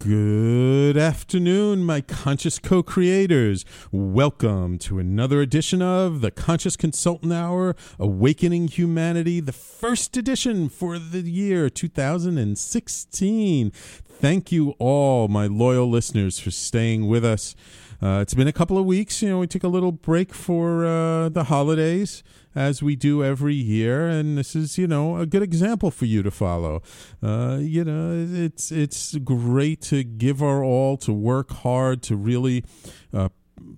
Good afternoon, my conscious co creators. Welcome to another edition of the Conscious Consultant Hour Awakening Humanity, the first edition for the year 2016. Thank you all, my loyal listeners, for staying with us. Uh, it's been a couple of weeks. You know, we took a little break for uh, the holidays as we do every year, and this is you know a good example for you to follow. Uh, you know, it's it's great to give our all, to work hard, to really uh,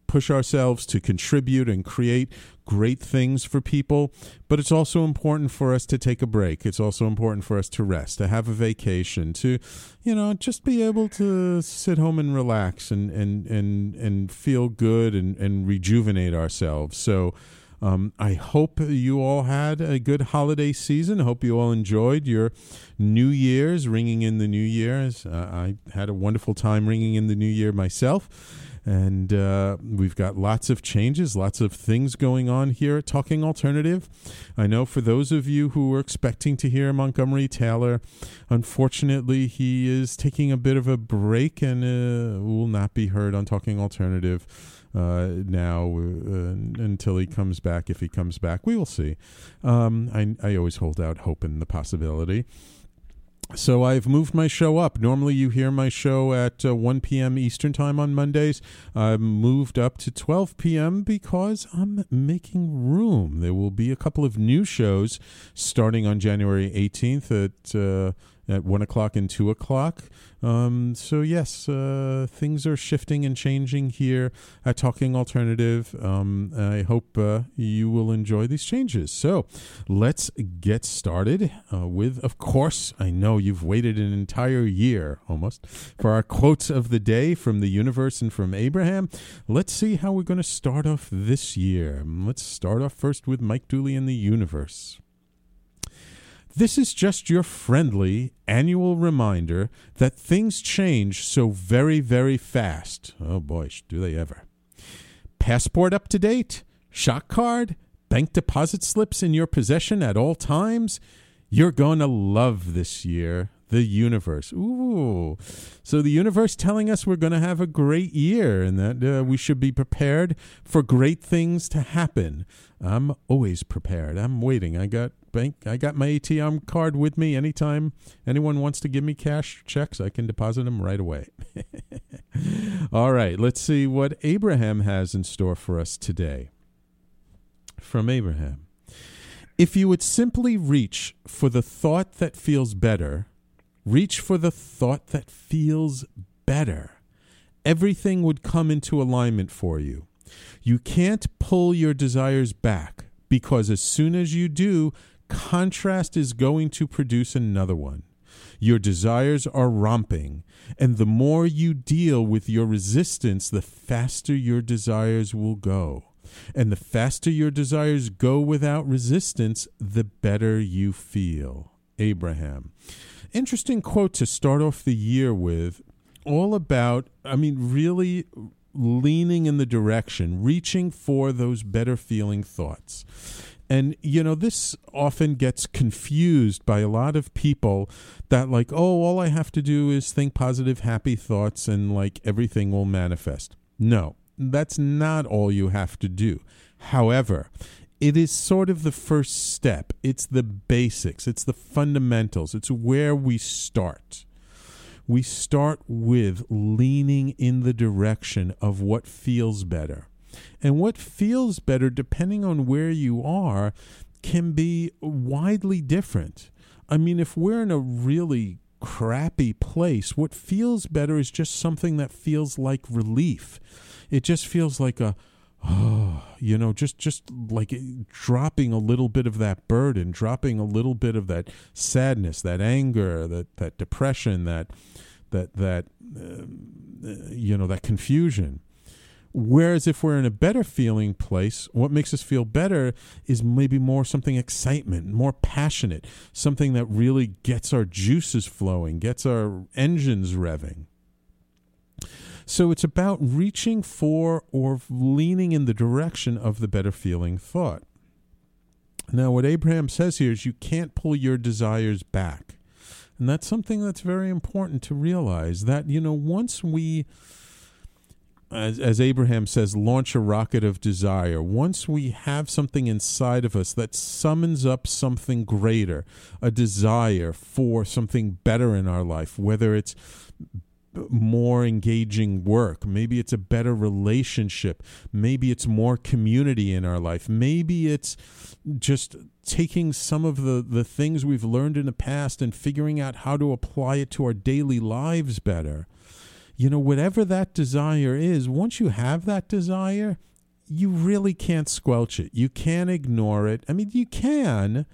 push ourselves to contribute and create great things for people, but it's also important for us to take a break. It's also important for us to rest, to have a vacation, to, you know, just be able to sit home and relax and and and and feel good and and rejuvenate ourselves. So. Um, I hope you all had a good holiday season. I hope you all enjoyed your New Year's, ringing in the New Year's. Uh, I had a wonderful time ringing in the New Year myself. And uh, we've got lots of changes, lots of things going on here at Talking Alternative. I know for those of you who were expecting to hear Montgomery Taylor, unfortunately, he is taking a bit of a break and uh, will not be heard on Talking Alternative uh, now uh, until he comes back. If he comes back, we will see. Um, I, I always hold out hope in the possibility. So I've moved my show up. Normally, you hear my show at uh, 1 p.m. Eastern Time on Mondays. I've moved up to 12 p.m. because I'm making room. There will be a couple of new shows starting on January 18th at uh, at one o'clock and two o'clock. Um, so yes, uh, things are shifting and changing here at Talking Alternative. Um, I hope uh, you will enjoy these changes. So let's get started uh, with, of course, I know you've waited an entire year almost for our quotes of the day from the universe and from Abraham. Let's see how we're going to start off this year. Let's start off first with Mike Dooley and the universe. This is just your friendly annual reminder that things change so very, very fast. Oh boy, do they ever. Passport up to date? Shock card? Bank deposit slips in your possession at all times? You're going to love this year the universe. Ooh. So the universe telling us we're going to have a great year and that uh, we should be prepared for great things to happen. I'm always prepared. I'm waiting. I got bank I got my ATM card with me anytime anyone wants to give me cash checks, I can deposit them right away. All right, let's see what Abraham has in store for us today. From Abraham. If you would simply reach for the thought that feels better, reach for the thought that feels better. Everything would come into alignment for you. You can't pull your desires back because as soon as you do, contrast is going to produce another one. Your desires are romping, and the more you deal with your resistance, the faster your desires will go. And the faster your desires go without resistance, the better you feel. Abraham. Interesting quote to start off the year with, all about, I mean, really leaning in the direction, reaching for those better feeling thoughts. And, you know, this often gets confused by a lot of people that, like, oh, all I have to do is think positive, happy thoughts and, like, everything will manifest. No, that's not all you have to do. However, it is sort of the first step. It's the basics, it's the fundamentals, it's where we start. We start with leaning in the direction of what feels better. And what feels better, depending on where you are, can be widely different. I mean, if we're in a really crappy place, what feels better is just something that feels like relief. It just feels like a, you know, just just like dropping a little bit of that burden, dropping a little bit of that sadness, that anger, that that depression, that that that uh, you know that confusion. Whereas if we're in a better feeling place, what makes us feel better is maybe more something excitement, more passionate, something that really gets our juices flowing, gets our engines revving. So it's about reaching for or leaning in the direction of the better feeling thought. Now, what Abraham says here is you can't pull your desires back. And that's something that's very important to realize that, you know, once we, as, as Abraham says, launch a rocket of desire, once we have something inside of us that summons up something greater, a desire for something better in our life, whether it's more engaging work. Maybe it's a better relationship. Maybe it's more community in our life. Maybe it's just taking some of the, the things we've learned in the past and figuring out how to apply it to our daily lives better. You know, whatever that desire is, once you have that desire, you really can't squelch it. You can't ignore it. I mean, you can,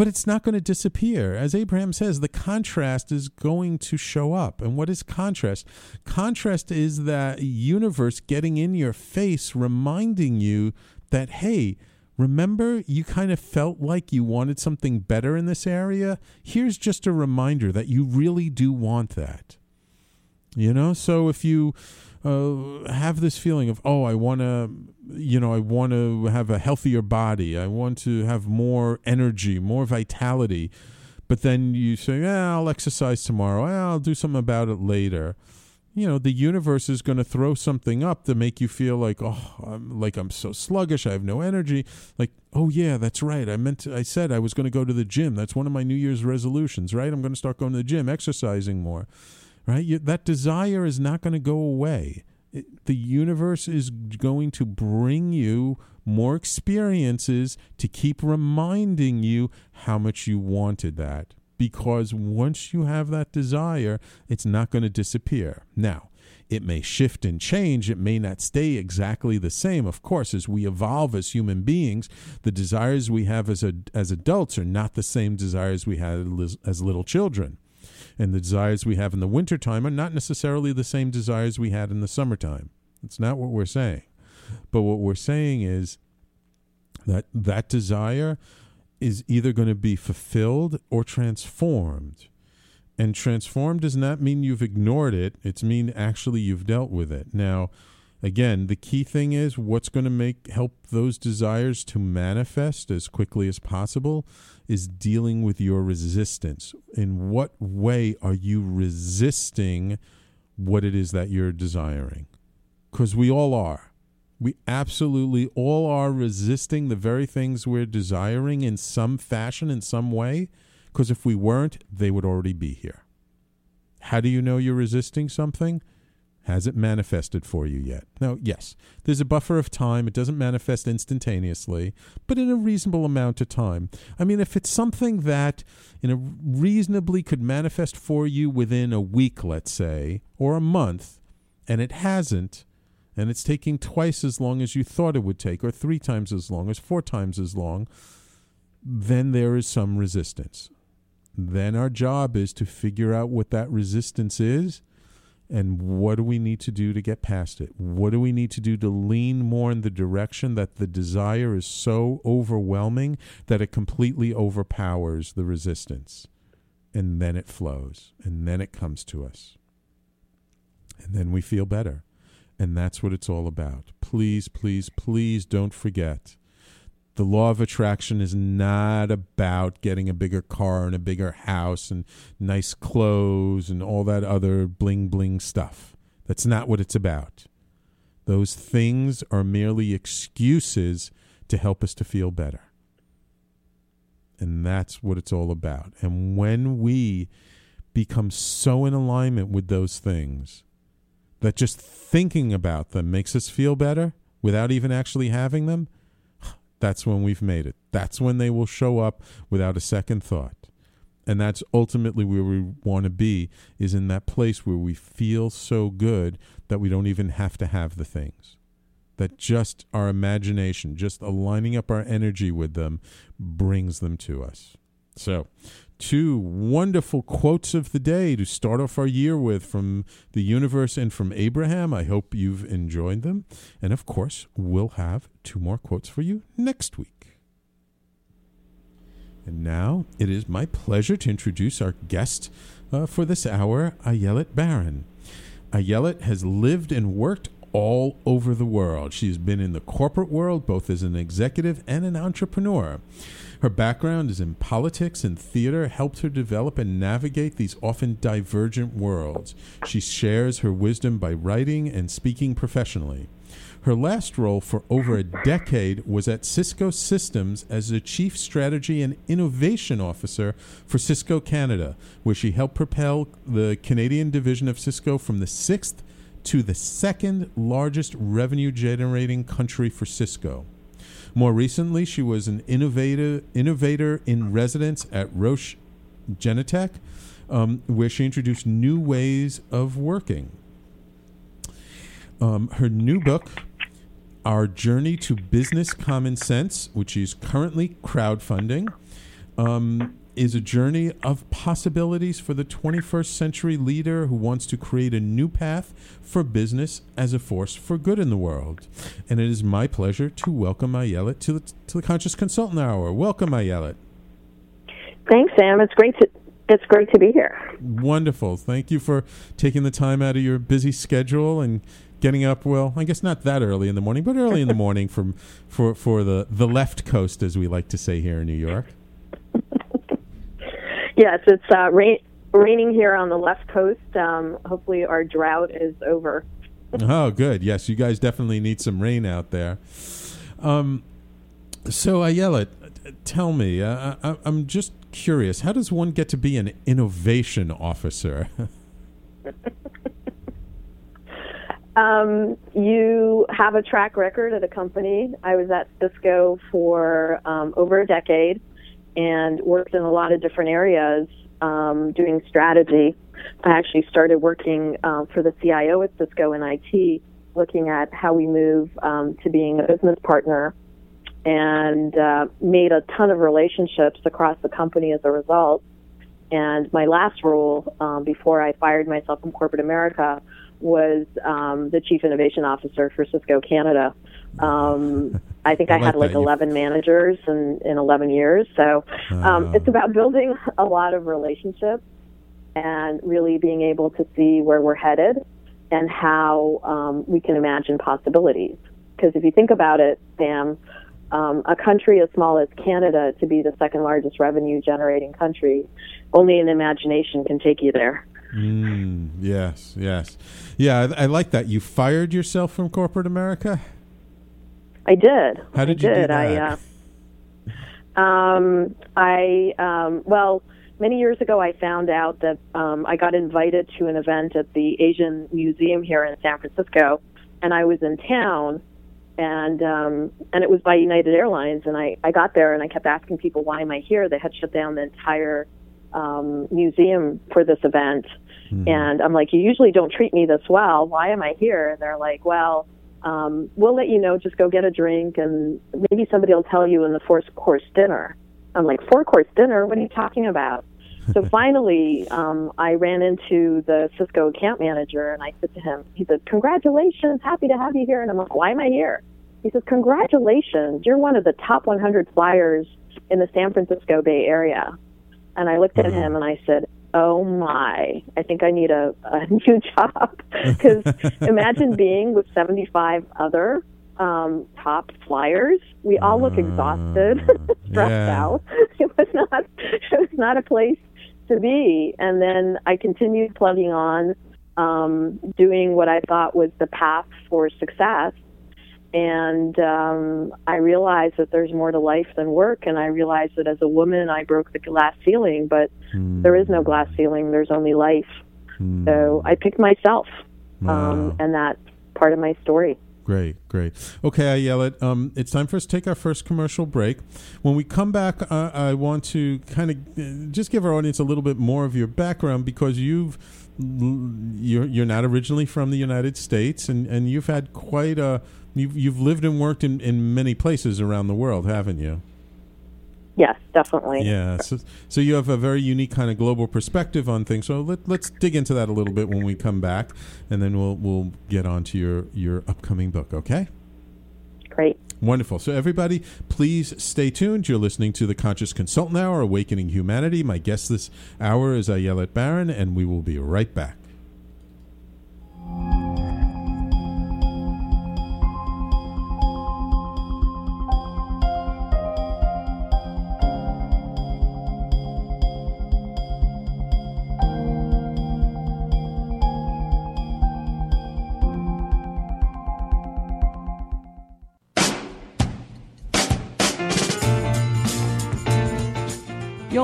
but it's not going to disappear. As Abraham says, the contrast is going to show up. And what is contrast? Contrast is that universe getting in your face, reminding you that, hey, remember you kind of felt like you wanted something better in this area? Here's just a reminder that you really do want that. You know, so if you uh, have this feeling of, oh, I want to, you know, I want to have a healthier body. I want to have more energy, more vitality. But then you say, yeah, I'll exercise tomorrow. I'll do something about it later. You know, the universe is going to throw something up to make you feel like, oh, I'm like I'm so sluggish. I have no energy. Like, oh yeah, that's right. I meant to, I said I was going to go to the gym. That's one of my New Year's resolutions, right? I'm going to start going to the gym, exercising more right? You, that desire is not going to go away. It, the universe is going to bring you more experiences to keep reminding you how much you wanted that. Because once you have that desire, it's not going to disappear. Now, it may shift and change. It may not stay exactly the same. Of course, as we evolve as human beings, the desires we have as, a, as adults are not the same desires we had as little children and the desires we have in the wintertime are not necessarily the same desires we had in the summertime. It's not what we're saying. But what we're saying is that that desire is either going to be fulfilled or transformed. And transformed does not mean you've ignored it, it's mean actually you've dealt with it. Now, again, the key thing is what's going to make help those desires to manifest as quickly as possible is dealing with your resistance. In what way are you resisting what it is that you're desiring? Because we all are. We absolutely all are resisting the very things we're desiring in some fashion, in some way. Because if we weren't, they would already be here. How do you know you're resisting something? Hasn't manifested for you yet. Now, yes, there's a buffer of time. It doesn't manifest instantaneously, but in a reasonable amount of time. I mean, if it's something that in a reasonably could manifest for you within a week, let's say, or a month, and it hasn't, and it's taking twice as long as you thought it would take, or three times as long, or four times as long, then there is some resistance. Then our job is to figure out what that resistance is and what do we need to do to get past it? What do we need to do to lean more in the direction that the desire is so overwhelming that it completely overpowers the resistance? And then it flows, and then it comes to us. And then we feel better. And that's what it's all about. Please, please, please don't forget. The law of attraction is not about getting a bigger car and a bigger house and nice clothes and all that other bling bling stuff. That's not what it's about. Those things are merely excuses to help us to feel better. And that's what it's all about. And when we become so in alignment with those things that just thinking about them makes us feel better without even actually having them, that's when we've made it. That's when they will show up without a second thought. And that's ultimately where we want to be is in that place where we feel so good that we don't even have to have the things that just our imagination, just aligning up our energy with them, brings them to us. So, two wonderful quotes of the day to start off our year with from the universe and from Abraham. I hope you've enjoyed them. And of course, we'll have two more quotes for you next week. And now it is my pleasure to introduce our guest uh, for this hour, Ayelet Baron. Ayelet has lived and worked all over the world. She's been in the corporate world both as an executive and an entrepreneur. Her background is in politics and theater, helped her develop and navigate these often divergent worlds. She shares her wisdom by writing and speaking professionally. Her last role for over a decade was at Cisco Systems as the Chief Strategy and Innovation Officer for Cisco Canada, where she helped propel the Canadian division of Cisco from the sixth to the second largest revenue generating country for Cisco. More recently, she was an innovator, innovator in residence at Roche Genentech, um, where she introduced new ways of working. Um, her new book, Our Journey to Business Common Sense, which is currently crowdfunding, um, is a journey of possibilities for the 21st century leader who wants to create a new path for business as a force for good in the world. And it is my pleasure to welcome Ayelet to the, to the Conscious Consultant Hour. Welcome, Ayelet. Thanks, Sam. It's great to it's great to be here. Wonderful. Thank you for taking the time out of your busy schedule and getting up well i guess not that early in the morning but early in the morning from for for the the left coast as we like to say here in new york Yes, it's uh, rain, raining here on the left coast. Um, hopefully, our drought is over. oh, good. Yes, you guys definitely need some rain out there. Um, so, Ayelet, tell me, uh, I, I'm just curious, how does one get to be an innovation officer? um, you have a track record at a company. I was at Cisco for um, over a decade and worked in a lot of different areas um, doing strategy. I actually started working uh, for the CIO at Cisco in IT, looking at how we move um, to being a business partner, and uh, made a ton of relationships across the company as a result. And my last role um, before I fired myself from corporate America was um, the chief innovation officer for Cisco Canada. Um, I think I, I like had like 11 managers in, in 11 years. So um, uh, it's about building a lot of relationships and really being able to see where we're headed and how um, we can imagine possibilities. Because if you think about it, Sam, um, a country as small as Canada to be the second largest revenue generating country, only an imagination can take you there. Mm, yes, yes. Yeah, I, I like that. You fired yourself from corporate America? I did. How did I you did. do that? I, uh, um, I um, well, many years ago, I found out that um, I got invited to an event at the Asian Museum here in San Francisco, and I was in town, and um, and it was by United Airlines, and I I got there and I kept asking people why am I here? They had shut down the entire um, museum for this event, mm-hmm. and I'm like, you usually don't treat me this well. Why am I here? And they're like, well um, we'll let you know. Just go get a drink, and maybe somebody will tell you in the four course dinner. I'm like, four course dinner? What are you talking about? so finally, um, I ran into the Cisco account manager, and I said to him, he said, "Congratulations, happy to have you here." And I'm like, "Why am I here?" He says, "Congratulations, you're one of the top 100 flyers in the San Francisco Bay Area." And I looked at mm-hmm. him and I said, oh my, I think I need a, a new job. Because imagine being with 75 other um, top flyers. We all look exhausted, stressed yeah. out. It was not. It was not a place to be. And then I continued plugging on, um, doing what I thought was the path for success. And um, I realized that there's more to life than work. And I realized that as a woman, I broke the glass ceiling, but Hmm. there is no glass ceiling. There's only life. Hmm. So I picked myself, Wow. um, and that's part of my story. Great, great. Okay, Ayelet. Um, it's time for us to take our first commercial break. When we come back, uh, I want to kind of uh, just give our audience a little bit more of your background because you've you're you're not originally from the United States, and, and you've had quite a you've you've lived and worked in, in many places around the world, haven't you? Yes, definitely. Yeah. So so you have a very unique kind of global perspective on things. So let, let's dig into that a little bit when we come back, and then we'll we'll get on to your your upcoming book. Okay. Great. Wonderful. So, everybody, please stay tuned. You're listening to the Conscious Consultant Hour, Awakening Humanity. My guest this hour is Ayelet Baron, and we will be right back.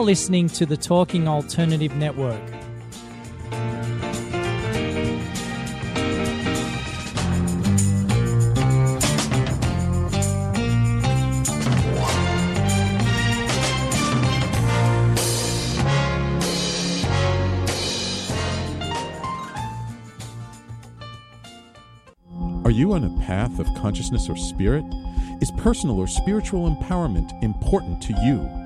Listening to the Talking Alternative Network. Are you on a path of consciousness or spirit? Is personal or spiritual empowerment important to you?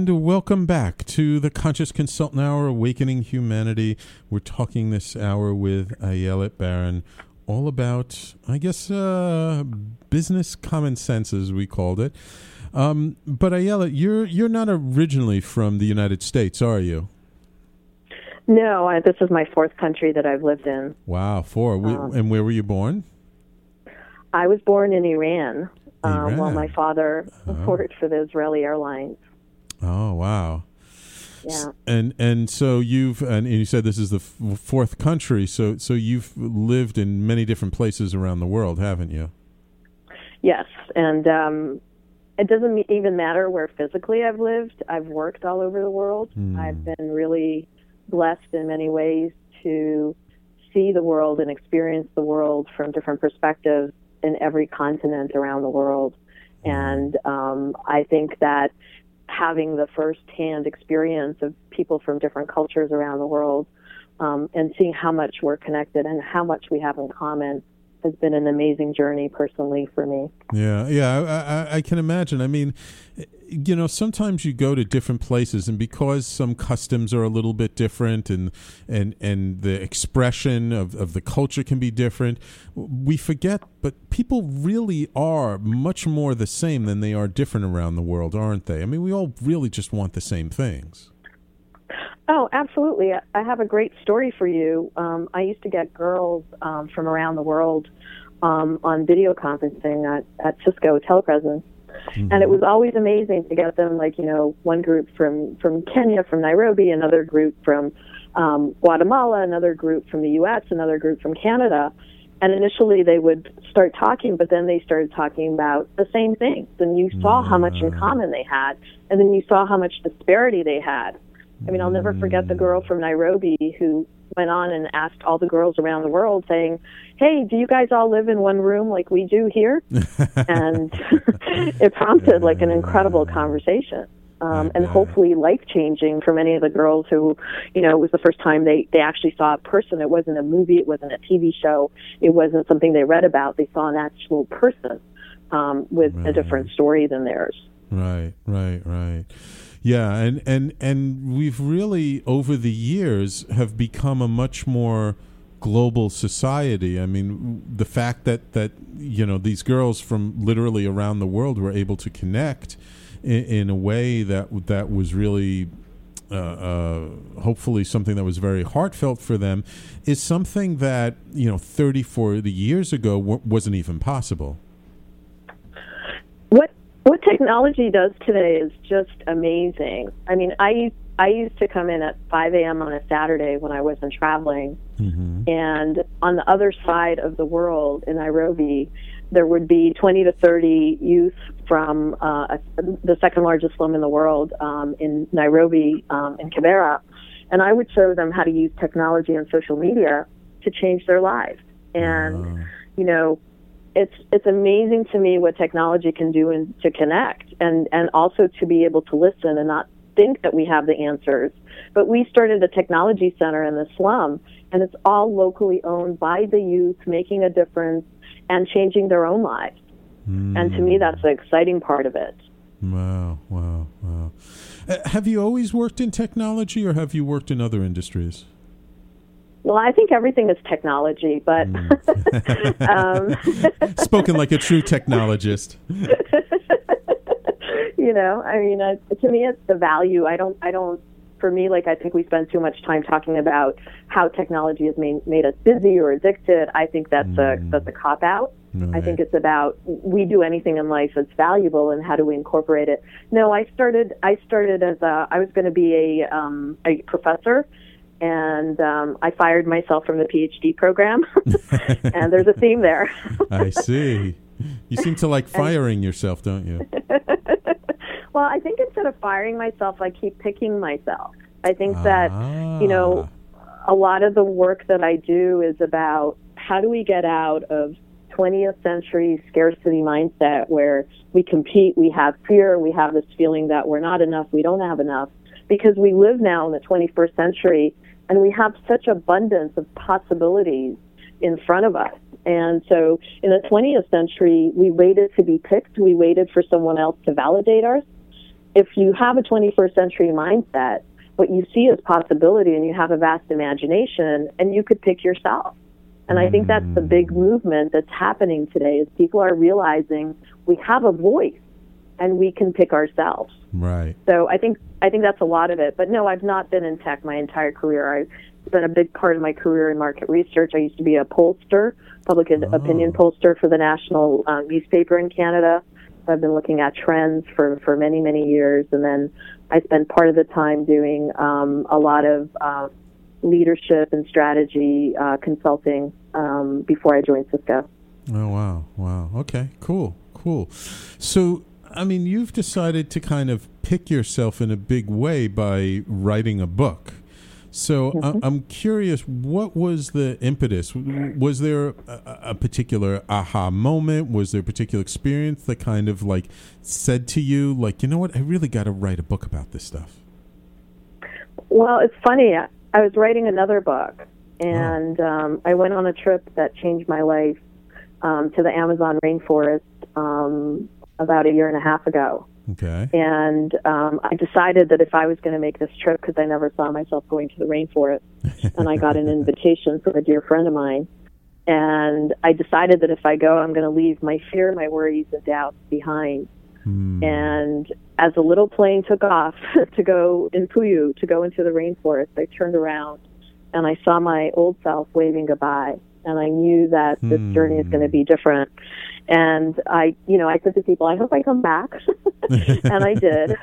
And welcome back to the Conscious Consultant Hour, Awakening Humanity. We're talking this hour with Ayelet Baron all about, I guess, uh, business common sense, as we called it. Um, but Ayelet, you're you're not originally from the United States, are you? No, I, this is my fourth country that I've lived in. Wow, four. Um, and where were you born? I was born in Iran, um, while my father worked for the Israeli Airlines. Oh, wow. Yeah. And and so you've and you said this is the f- fourth country. So so you've lived in many different places around the world, haven't you? Yes, and um, it doesn't even matter where physically I've lived. I've worked all over the world. I've been really blessed in many ways to see the world and experience the world from different perspectives in every continent around the world. And um, I think that having the first-hand experience of people from different cultures around the world um, and seeing how much we're connected and how much we have in common has been an amazing journey personally for me. Yeah, yeah, I, I, I can imagine. I mean, you know, sometimes you go to different places, and because some customs are a little bit different, and and and the expression of, of the culture can be different, we forget. But people really are much more the same than they are different around the world, aren't they? I mean, we all really just want the same things. Oh, absolutely. I- have a great story for you. Um, I used to get girls um, from around the world um, on video conferencing at, at Cisco Telepresence. And it was always amazing to get them, like, you know, one group from, from Kenya, from Nairobi, another group from um, Guatemala, another group from the U.S., another group from Canada. And initially they would start talking, but then they started talking about the same things. And you saw how much in common they had. And then you saw how much disparity they had. I mean, I'll never forget the girl from Nairobi who went on and asked all the girls around the world saying, Hey, do you guys all live in one room like we do here? and it prompted like an incredible conversation. Um, and hopefully life changing for many of the girls who, you know, it was the first time they, they actually saw a person. It wasn't a movie. It wasn't a TV show. It wasn't something they read about. They saw an actual person um, with a different story than theirs. Right, right, right. Yeah, and and and we've really over the years have become a much more global society. I mean, the fact that that you know these girls from literally around the world were able to connect in, in a way that that was really. Uh, uh, hopefully, something that was very heartfelt for them is something that you know 30, 40 years ago w- wasn't even possible. What what technology does today is just amazing. I mean, I I used to come in at 5 a.m. on a Saturday when I wasn't traveling, and on the other side of the world in Nairobi, there would be 20 to 30 youth from uh, the second largest slum in the world um, in Nairobi um, in Kibera, and I would show them how to use technology and social media to change their lives. And you know, it's it's amazing to me what technology can do and to connect and and also to be able to listen and not think that we have the answers. But we started a technology center in the slum and it's all locally owned by the youth making a difference and changing their own lives. And to me that's the exciting part of it. Wow, wow, wow. Uh, have you always worked in technology or have you worked in other industries? Well, I think everything is technology, but um, Spoken like a true technologist. you know, I mean, uh, to me, it's the value. I don't, I don't. For me, like I think we spend too much time talking about how technology has made made us busy or addicted. I think that's a that's a cop out. I think it's about we do anything in life that's valuable and how do we incorporate it. No, I started I started as a I was going to be a um, a professor and um, I fired myself from the PhD program. and there's a theme there. I see. You seem to like firing yourself, don't you? well, I think instead of firing myself, I keep picking myself. I think that, you know, a lot of the work that I do is about how do we get out of 20th century scarcity mindset where we compete, we have fear, we have this feeling that we're not enough, we don't have enough, because we live now in the 21st century and we have such abundance of possibilities in front of us. And so in the 20th century, we waited to be picked, we waited for someone else to validate us. If you have a 21st century mindset, what you see is possibility and you have a vast imagination and you could pick yourself. And I think that's the mm. big movement that's happening today is people are realizing we have a voice and we can pick ourselves. Right. So I think I think that's a lot of it. But no, I've not been in tech my entire career. I've spent a big part of my career in market research. I used to be a pollster, public opinion pollster for the national um, newspaper in Canada. So I've been looking at trends for for many many years, and then I spent part of the time doing um, a lot of uh, leadership and strategy uh, consulting um, before I joined Cisco. Oh wow, wow. Okay, cool, cool. So, I mean, you've decided to kind of pick yourself in a big way by writing a book. So, I- I'm curious, what was the impetus? Was there a, a particular aha moment? Was there a particular experience that kind of like said to you, like, you know what, I really got to write a book about this stuff? Well, it's funny. I- I was writing another book, and um, I went on a trip that changed my life um, to the Amazon rainforest um, about a year and a half ago. Okay. And um, I decided that if I was going to make this trip, because I never saw myself going to the rainforest, and I got an invitation from a dear friend of mine, and I decided that if I go, I'm going to leave my fear, my worries, and doubts behind. And as the little plane took off to go in Puyo, to go into the rainforest, I turned around and I saw my old self waving goodbye. And I knew that this journey is going to be different. And I, you know, I said to people, I hope I come back. and I did.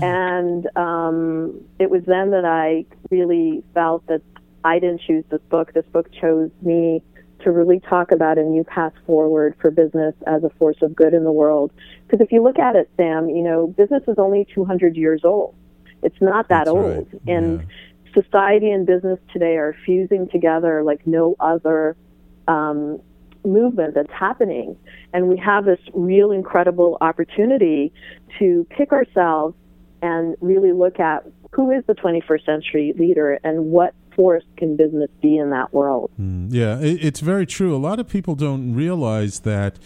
And um, it was then that I really felt that I didn't choose this book. This book chose me to really talk about a new path forward for business as a force of good in the world. Because if you look at it, Sam, you know, business is only 200 years old. It's not that That's old. right. And Yeah. society and business today are fusing together like no other um, movement that's happening. And we have this real incredible opportunity to pick ourselves and really look at who is the 21st century leader and what force can business be in that world. Mm, yeah, it, it's very true. A lot of people don't realize that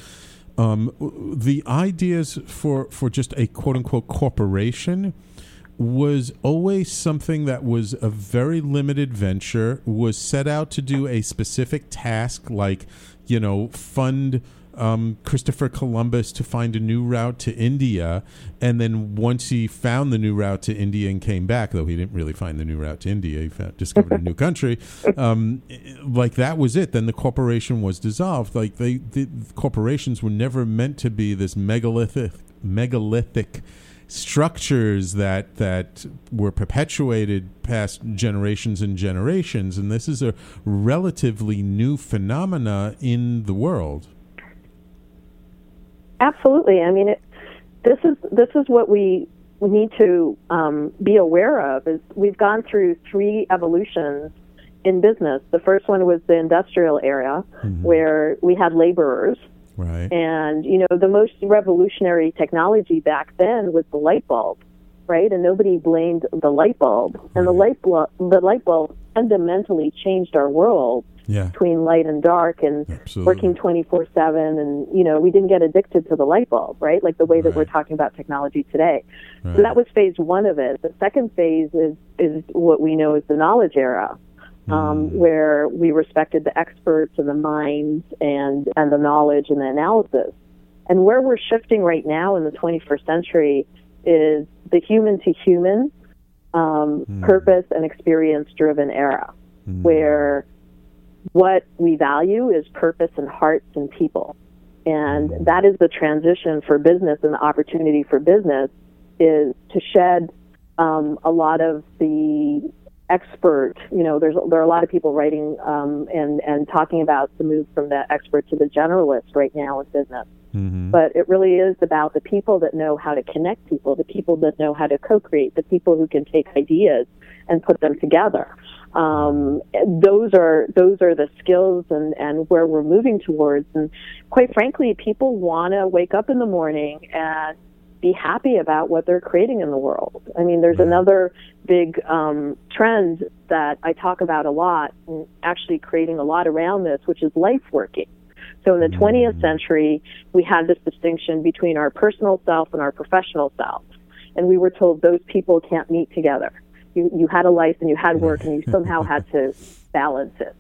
um, the ideas for for just a quote unquote corporation was always something that was a very limited venture was set out to do a specific task like you know fund um, Christopher Columbus to find a new route to India, and then once he found the new route to India and came back, though he didn't really find the new route to India, he found, discovered a new country. Um, like that was it. Then the corporation was dissolved. Like they, the corporations were never meant to be this megalithic, megalithic structures that that were perpetuated past generations and generations. And this is a relatively new phenomena in the world. Absolutely. I mean, it, this is this is what we need to um, be aware of. Is we've gone through three evolutions in business. The first one was the industrial era, where we had laborers, Right. and you know the most revolutionary technology back then was the light bulb, right? And nobody blamed the light bulb, and the light bulb the light bulb fundamentally changed our world yeah. between light and dark and Absolutely. working 24 7 and you know we didn't get addicted to the light bulb right like the way that we're talking about technology today Right. so that was phase one of it the second phase is is what we know as the knowledge era um, where we respected the experts and the minds and and the knowledge and the analysis. And where we're shifting right now in the 21st century is the human to human um, purpose and experience driven era where what we value is purpose and hearts and people. And that is the transition for business and the opportunity for business is to shed um, a lot of the expert, you know, there's there are a lot of people writing um, and and talking about the move from the expert to the generalist right now in business. Mhm. But it really is about the people that know how to connect people, the people that know how to co-create, the people who can take ideas and put them together. Um, those are those are the skills and and where we're moving towards. And quite frankly, people want to wake up in the morning and be happy about what they're creating in the world. I mean, there's another big um, trend that I talk about a lot, and actually creating a lot around this, which is life working. So in the 20th century, we had this distinction between our personal self and our professional self. And we were told those people can't meet together. You, you had a life and you had work and you somehow had to balance it.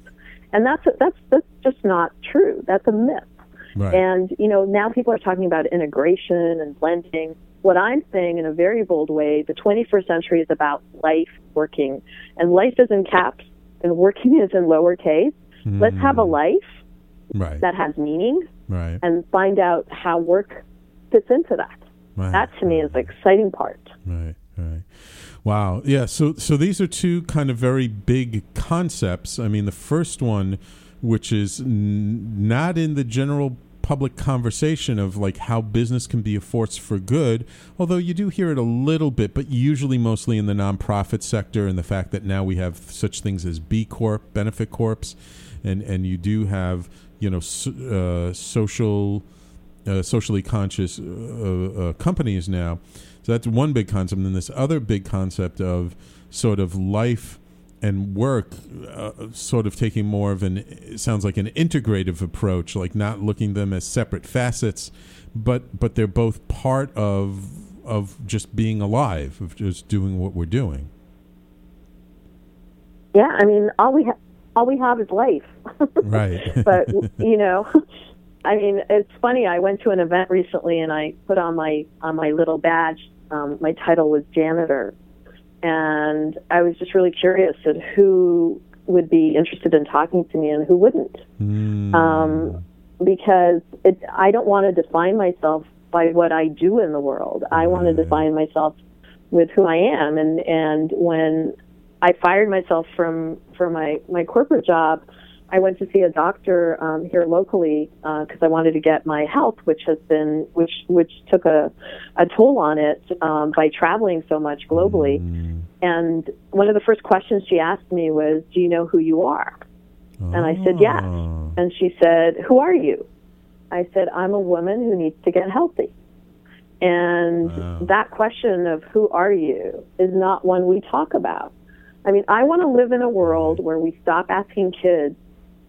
And that's, that's, that's just not true. That's a myth. Right. And, you know, now people are talking about integration and blending. What I'm saying in a very bold way, the 21st century is about life working. And life is in caps and working is in lowercase. Let's have a hmm. life right. that has meaning right. and find out how work fits into that. right. That to me is the exciting part. Right, right. Wow. Yeah, so so these are two kind of very big concepts. I mean, the first one which is n- not in the general public conversation of like how business can be a force for good, although you do hear it a little bit, but usually mostly in the nonprofit sector and the fact that now we have such things as B Corp, benefit corps, and and you do have, you know, so, uh, social uh, socially conscious uh, uh, companies now. So that's one big concept. And then this other big concept of sort of life and work, uh, sort of taking more of an, it sounds like an integrative approach, like not looking them as separate facets, but but they're both part of of just being alive, of just doing what we're doing. Yeah, I mean, all we ha- all we have is life. Right. but you know, I mean, it's funny. I went to an event recently, and I put on my on my little badge. Um, my title was janitor, and I was just really curious at who would be interested in talking to me and who wouldn't. Mm, Um, because it, I don't want to define myself by what I do in the world. I want to define myself with who I am. And and when I fired myself from from my my corporate job, I went to see a doctor um, here locally because uh, I wanted to get my health, which has been which which took a a toll on it um, by traveling so much globally. Mm. And one of the first questions she asked me was, "Do you know who you are?" Oh. And I said, "Yes." Ah. And she said, "Who are you?" I said, "I'm a woman who needs to get healthy." And wow. that question of who are you is not one we talk about. I mean, I want to live in a world where we stop asking kids,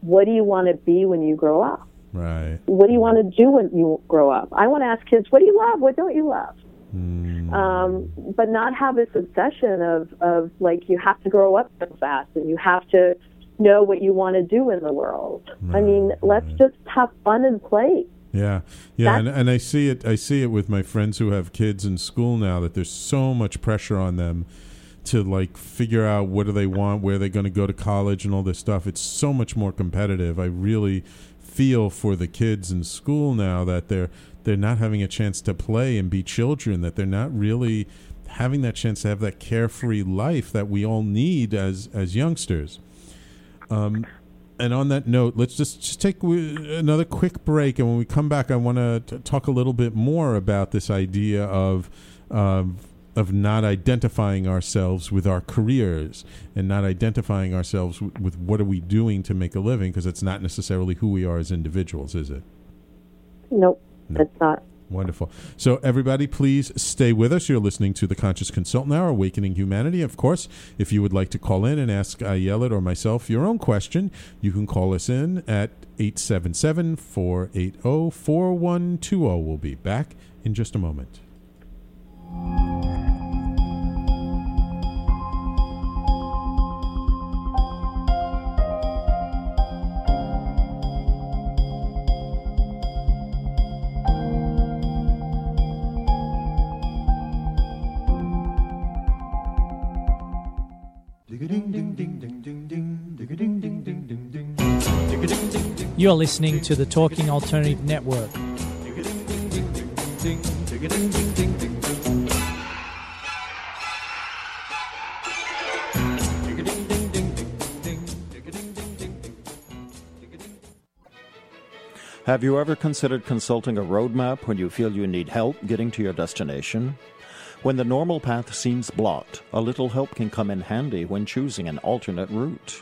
what do you want to be when you grow up? Right. What do you want to do when you grow up? I want to ask kids, what do you love? What don't you love? Mm. Um, but not have this obsession of, of like you have to grow up so fast and you have to know what you want to do in the world. Right. I mean, let's just have fun and play. Yeah, yeah, and, and I see it. I see it with my friends who have kids in school now that there's so much pressure on them to like figure out what do they want, where they're going to go to college, and all this stuff. It's so much more competitive. I really feel for the kids in school now that they're they're not having a chance to play and be children. That they're not really having that chance to have that carefree life that we all need as as youngsters. Um, and on that note, let's just, just take another quick break. And when we come back, I want to talk a little bit more about this idea of. Of not identifying ourselves with our careers and not identifying ourselves with, with what are we doing to make a living because it's not necessarily who we are as individuals, is it? Nope, no. it's not. Wonderful. So, everybody, please stay with us. You're listening to the Conscious Consultant Hour, Awakening Humanity. Of course, if you would like to call in and ask Ayelet or myself your own question, you can call us in at 877 480 4120. We'll be back in just a moment. You're listening to the Talking Alternative Network. Have you ever considered consulting a roadmap when you feel you need help getting to your destination? When the normal path seems blocked, a little help can come in handy when choosing an alternate route.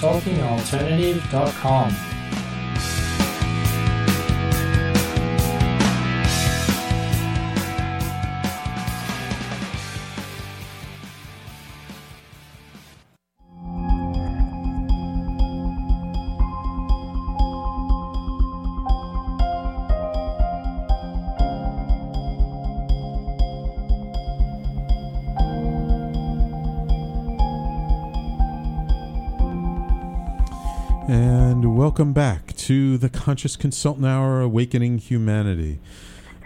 talkingalternative.com. welcome back to the Conscious Consultant Hour Awakening Humanity.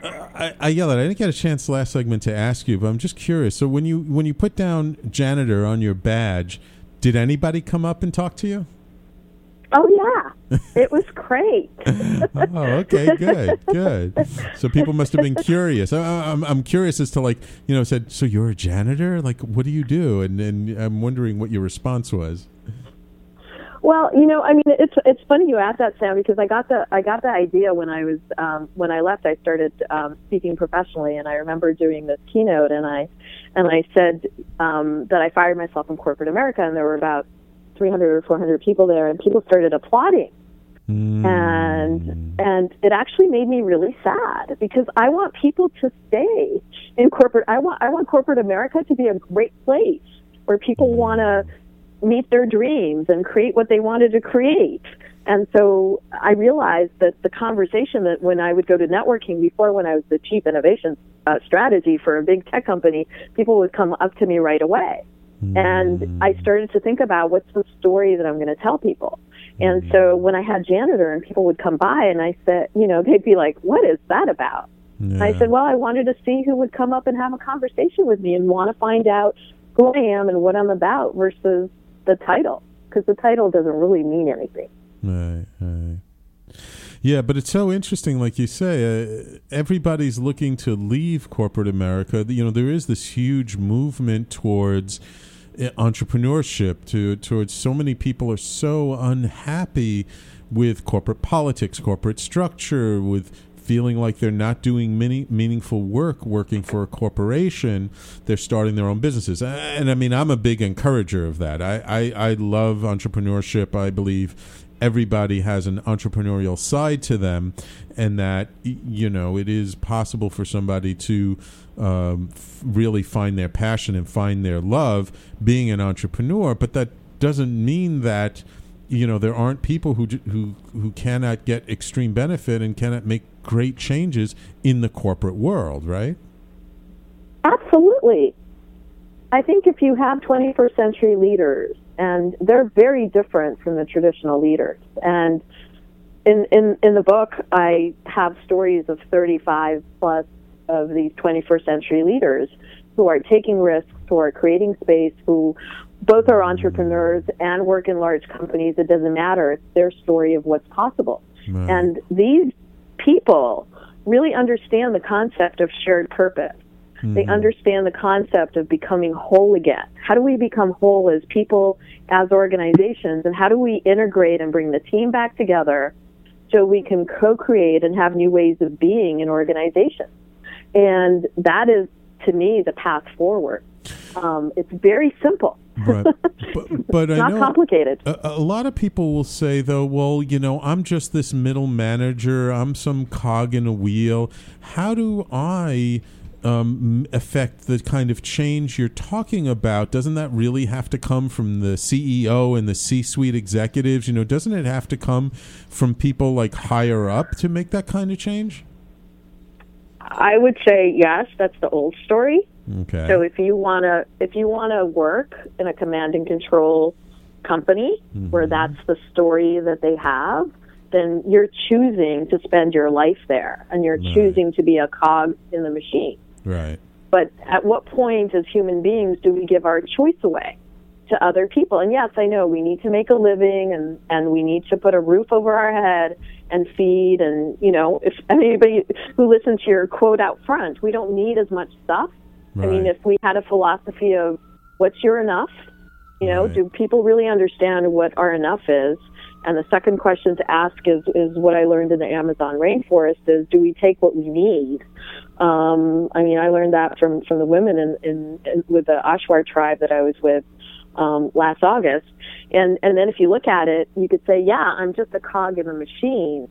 Uh, I, Ayelet. I didn't get a chance last segment to ask you, but I'm just curious. So when you when you put down janitor on your badge, did anybody come up and talk to you? Oh yeah, it was great. oh, okay, good, good. So people must have been curious. I, I'm I'm curious as to like you know said so you're a janitor like what do you do and and I'm wondering what your response was. Well, you know, I mean, it's it's funny you asked that, Sam, because I got the I got the idea when I was um, when I left. I started um, speaking professionally, and I remember doing this keynote, and I and I said um, that I fired myself from corporate America, and there were about 300 or 400 people there, and people started applauding, mm. and and it actually made me really sad because I want people to stay in corporate. I want I want corporate America to be a great place where people want to meet their dreams and create what they wanted to create. And so I realized that the conversation that when I would go to networking before, when I was the chief innovation uh, strategy for a big tech company, people would come up to me right away. And I started to think about what's the story that I'm going to tell people. And so when I had janitor and people would come by and I said, you know, they'd be like, what is that about? I said, well, I wanted to see who would come up and have a conversation with me and want to find out who I am and what I'm about versus the title, because the title doesn't really mean anything. Right, right. Yeah, but it's so interesting, like you say, uh, everybody's looking to leave corporate America. You know, there is this huge movement towards uh, entrepreneurship. To towards so many people are so unhappy with corporate politics, corporate structure, with feeling like they're not doing many meaningful work working for a corporation they're starting their own businesses. And i mean i'm a big encourager of that. I i, I love entrepreneurship. I believe everybody has an entrepreneurial side to them and that you know it is possible for somebody to um, really find their passion and find their love being an entrepreneur. But that doesn't mean that you know there aren't people who who who cannot get extreme benefit and cannot make great changes in the corporate world right Absolutely. I think if you have 21st century leaders, and they're very different from the traditional leaders, and in, in, in the book, I have stories of 35 plus of these 21st century leaders who are taking risks, who are creating space, who both are entrepreneurs and work in large companies. It doesn't matter. It's their story of what's possible. Right. And these people really understand the concept of shared purpose. They understand the concept of becoming whole again. How do we become whole as people, as organizations, and how do we integrate and bring the team back together so we can co create and have new ways of being in organizations? And that is, to me, the path forward. Um, it's very simple, right but, but i not know complicated. A, a lot of people will say, though, well, you know, I'm just this middle manager. I'm some cog in a wheel. How do I um, affect the kind of change you're talking about? Doesn't that really have to come from the CEO and the C suite executives? You know, doesn't it have to come from people like higher up to make that kind of change? I would say yes, that's the old story. Okay. So if you want to if you want to work in a command and control company where mm-hmm. that's the story that they have, then you're choosing to spend your life there and you're Right. choosing to be a cog in the machine. right. But at what point as human beings do we give our choice away to other people? And yes, I know we need to make a living and and we need to put a roof over our head and feed and you know, if anybody who listens to your quote out front, we don't need as much stuff. I mean, if we had a philosophy of what's your enough, you know, Right. do people really understand what our enough is? And the second question to ask is is what I learned in the Amazon rainforest is do we take what we need? Um, I mean, I learned that from from the women in, in, in with the Achuar tribe that I was with um, last August. And and then if you look at it, you could say, yeah, I'm just a cog in a machine.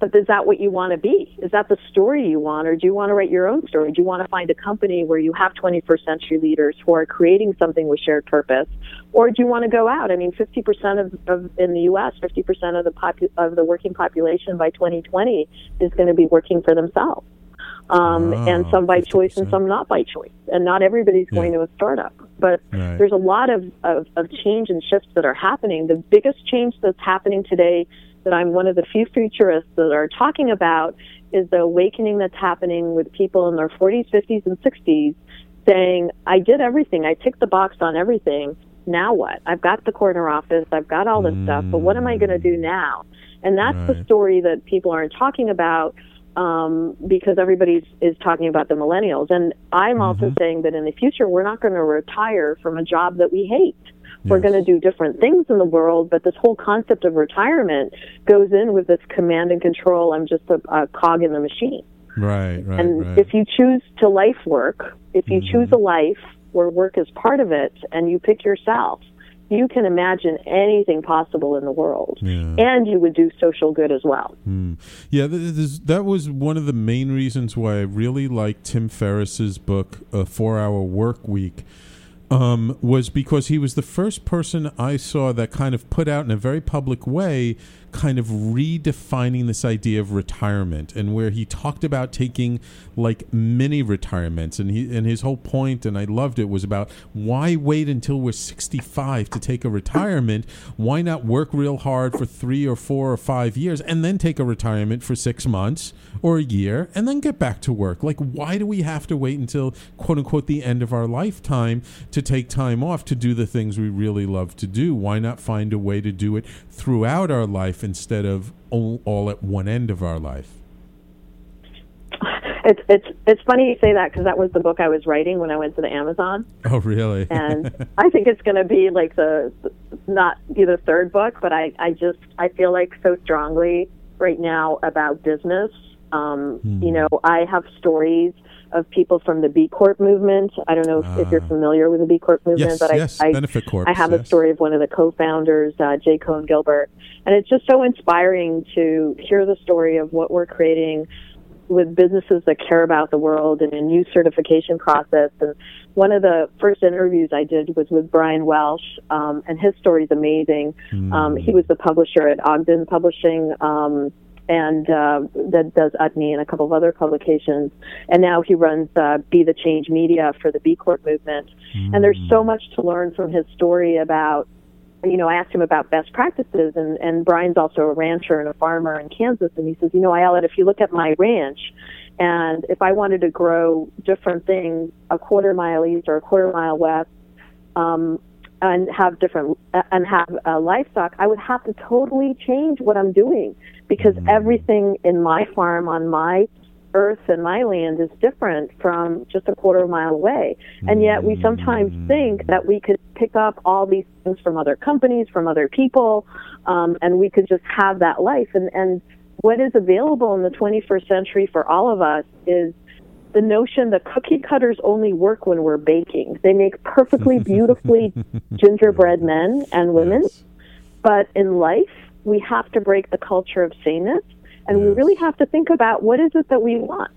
But is that what you want to be? Is that the story you want, or do you want to write your own story? Do you want to find a company where you have 21st century leaders who are creating something with shared purpose, or do you want to go out? I mean, 50% of, of in the U.S., 50% of the popu- of the working population by 2020 is going to be working for themselves, um, Wow, and some by choice and some not by choice, and not everybody's going Yeah. to a startup. But Right. there's a lot of, of, of change and shifts that are happening. The biggest change that's happening today that I'm one of the few futurists that are talking about is the awakening that's happening with people in their 40s, 50s, and 60s saying, I did everything. I ticked the box on everything. Now what? I've got the corner office. I've got all this stuff, but what am I going to do now? And that's the story that people aren't talking about um, because everybody is talking about the millennials. And I'm also saying that in the future, we're not going to retire from a job that we hate. We're going to do different things in the world, but this whole concept of retirement goes in with this command and control. I'm just a, a cog in the machine. Right, right, and right. if you choose to life work, if you choose a mm-hmm. life where work is part of it and you pick yourself, you can imagine anything possible in the world. Yeah. And you would do social good as well. Hmm. Yeah, th- that was one of the main reasons why I really liked Tim Ferriss's book, A Four Hour Work Week. Um, was because he was the first person I saw that kind of put out in a very public way, kind of redefining this idea of retirement, and where he talked about taking like mini retirements, and he and his whole point, and I loved it, was about why wait until we're sixty five to take a retirement? Why not work real hard for three or four or five years, and then take a retirement for six months or a year, and then get back to work? Like, why do we have to wait until quote unquote the end of our lifetime to take time off to do the things we really love to do? Why not find a way to do it throughout our life instead of all, all at one end of our life? It's it's it's funny you say that because that was the book I was writing when I went to the Amazon, Oh, really? and I think it's going to be like the not be the third book, but I I just I feel like so strongly right now about business. Um, You know, I have stories of people from the B Corp movement. I don't know if, if you're Ah. familiar with the B Corp movement, yes, but I, yes, I corps. I have a story of one of the co-founders, uh, Jay Coen Gilbert, and it's just so inspiring to hear the story of what we're creating with businesses that care about the world and a new certification process. And one of the first interviews I did was with Bryan Welch, um, and his story is amazing. Um, he was the publisher at Ogden Publishing. Um, and uh, that does Utne and a couple of other publications. And now he runs uh, B the Change Media for the B Corp movement. And there's so much to learn from his story about you know, I asked him about best practices, and, and Bryan's also a rancher and a farmer in Kansas, and he says, you know, Ayelet, if you look at my ranch, and if I wanted to grow different things a quarter mile east or a quarter mile west, um, and have different and have uh, livestock, I would have to totally change what I'm doing because everything in my farm on my earth and my land is different from just a quarter of a mile away. And yet we sometimes think that we could pick up all these things from other companies, from other people, um, and we could just have that life. And, and what is available in the 21st century for all of us is the notion that cookie cutters only work when we're baking. They make perfectly beautifully gingerbread men and women, Yes. but in life, we have to break the culture of sameness and we really have to think about what is it that we want.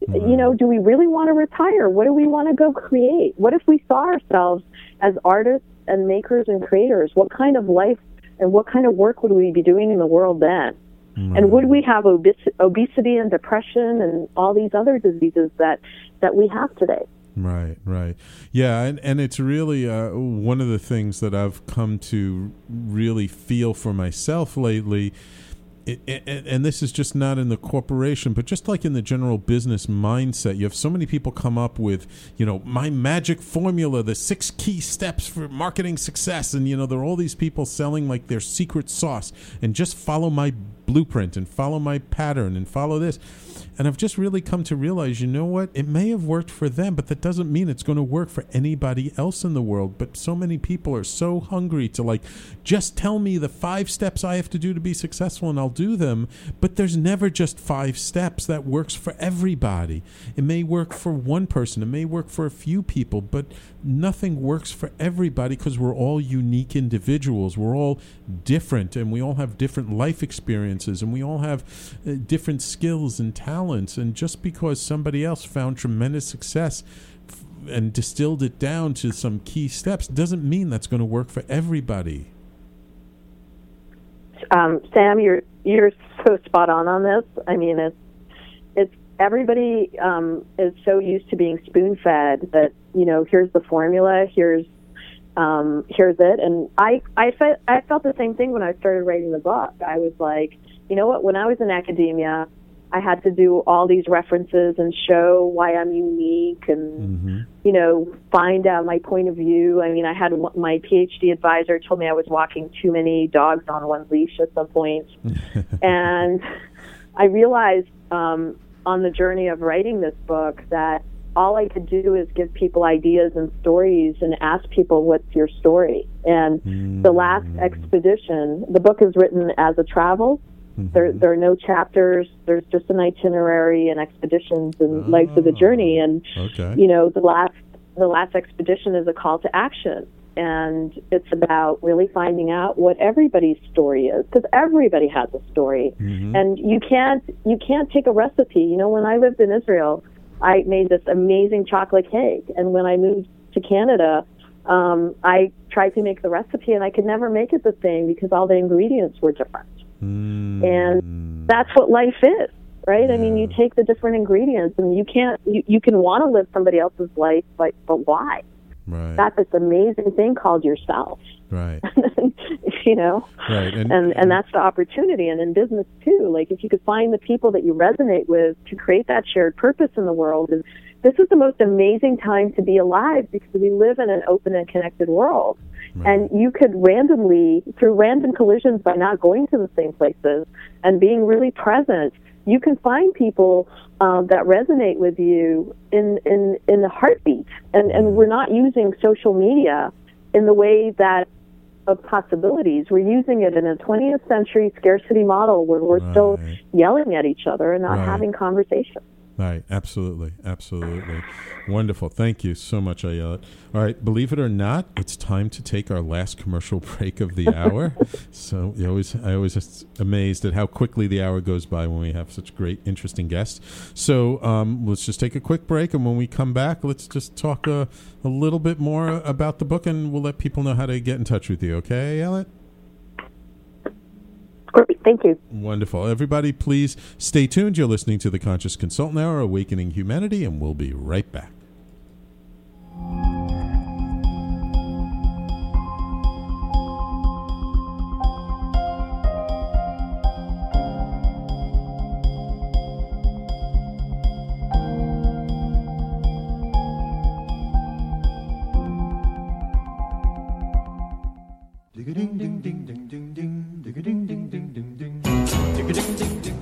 You know, mm-hmm. do we really want to retire? What do we want to go create? What if we saw ourselves as artists and makers and creators? What kind of life and what kind of work would we be doing in the world then? And would mm-hmm. we have obes- obesity and depression and all these other diseases that, that we have today? Right, right. Yeah, and, and it's really uh, one of the things that I've come to really feel for myself lately. It, it, and this is just not in the corporation, but just like in the general business mindset, you have so many people come up with, you know, my magic formula, the six key steps for marketing success. And, you know, there are all these people selling like their secret sauce and just follow my blueprint and follow my pattern and follow this. And I've just really come to realize, you know what? It may have worked for them, but that doesn't mean it's going to work for anybody else in the world. But so many people are so hungry to like, just tell me the five steps I have to do to be successful and I'll do them. But there's never just five steps that works for everybody. It may work for one person, it may work for a few people, but nothing works for everybody because we're all unique individuals. We're all different and we all have different life experiences and we all have uh, different skills and talents. And just because somebody else found tremendous success f- and distilled it down to some key steps doesn't mean that's going to work for everybody. um, Sam, you're you're so spot on on this. I mean, it's it's everybody um, is so used to being spoon fed that you know here's the formula, here's um, here's it, and I I felt I felt the same thing when I started writing the book. I was like, you know what? When I was in academia, I had to do all these references and show why I'm unique and you know, find out my point of view. I mean, I had my PhD advisor told me I was walking too many dogs on one leash at some point, and I realized um, on the journey of writing this book that all I could do is give people ideas and stories and ask people, "What's your story?" And the last expedition, the book is written as a travel. Mm-hmm. There, there are no chapters. There's just an itinerary and expeditions and legs of the ah, journey. And Okay. you know the last the last expedition is a call to action and it's about really finding out what everybody's story is because everybody has a story mm-hmm. and you can't you can't take a recipe you know when i lived in israel i made this amazing chocolate cake and when i moved to canada um, I tried to make the recipe and I could never make it the same because all the ingredients were different. Mm. And that's what life is, right? I mean, you take the different ingredients and you can't, you, you can want to live somebody else's life, but, but why? right, Got this amazing thing called yourself, right, you know? right, and, and and that's the opportunity and in business too like if you could find the people that you resonate with to create that shared purpose in the world and this is the most amazing time to be alive because we live in an open and connected world and you could randomly through random collisions by not going to the same places and being really present you can find people um, that resonate with you in in in the heartbeat and and we're not using social media in the way that of possibilities. We're using it in a 20th century scarcity model where we're still yelling at each other and not Right. having conversations. Right, absolutely, absolutely. Wonderful. Thank you so much, Ayelet. All right, believe it or not, it's time to take our last commercial break of the hour. so you always, I always amazed at how quickly the hour goes by when we have such great, interesting guests. So um, let's just take a quick break, and when we come back, let's just talk a, a little bit more about the book, and we'll let people know how to get in touch with you. Okay, Ayelet? Great, thank you. Wonderful. Everybody, please stay tuned. You're listening to the Conscious Consultant Hour, Awakening Humanity, and we'll be right back.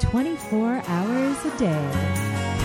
24 hours a day.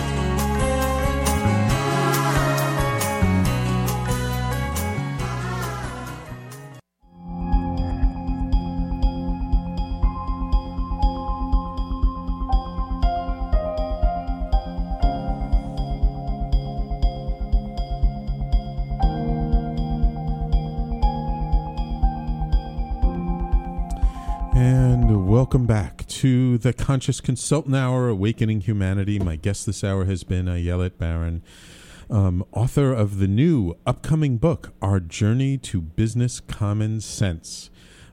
Welcome back to the Conscious Consultant Hour, Awakening Humanity. My guest this hour has been Ayelet Baron, um, author of the new upcoming book, Our Journey to Business Common Sense.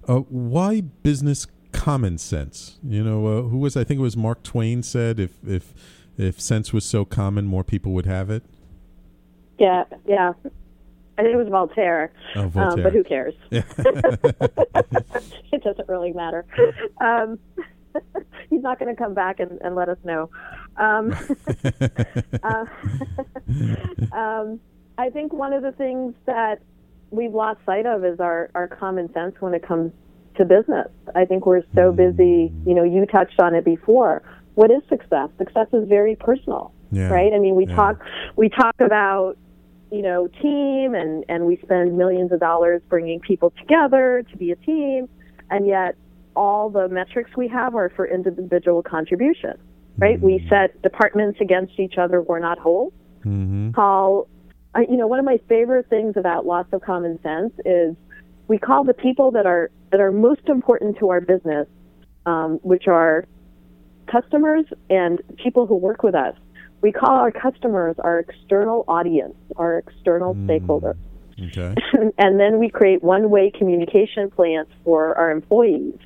Uh, why business common sense? You know, uh, who was I think it was Mark Twain said if if if sense was so common, more people would have it. Yeah, yeah. I think it was Voltaire, Oh, Um, but who cares? it doesn't really matter. Um, he's not going to come back and, and let us know. Um, uh, um, I think one of the things that we've lost sight of is our, our common sense when it comes to business. I think we're so busy, you know, you touched on it before. What is success? Success is very personal, Yeah, right? I mean, we yeah. talk we talk about you know team and and we spend millions of dollars bringing people together to be a team, and yet all the metrics we have are for individual contribution, right? We set departments against each other. We're not whole. Hmm call I you know one of my favorite things about lots of common sense is we call the people that are that are most important to our business um, which are customers and people who work with us we call our customers our external audience our external hmm. stakeholders Okay. and then we create one-way communication plans for our employees,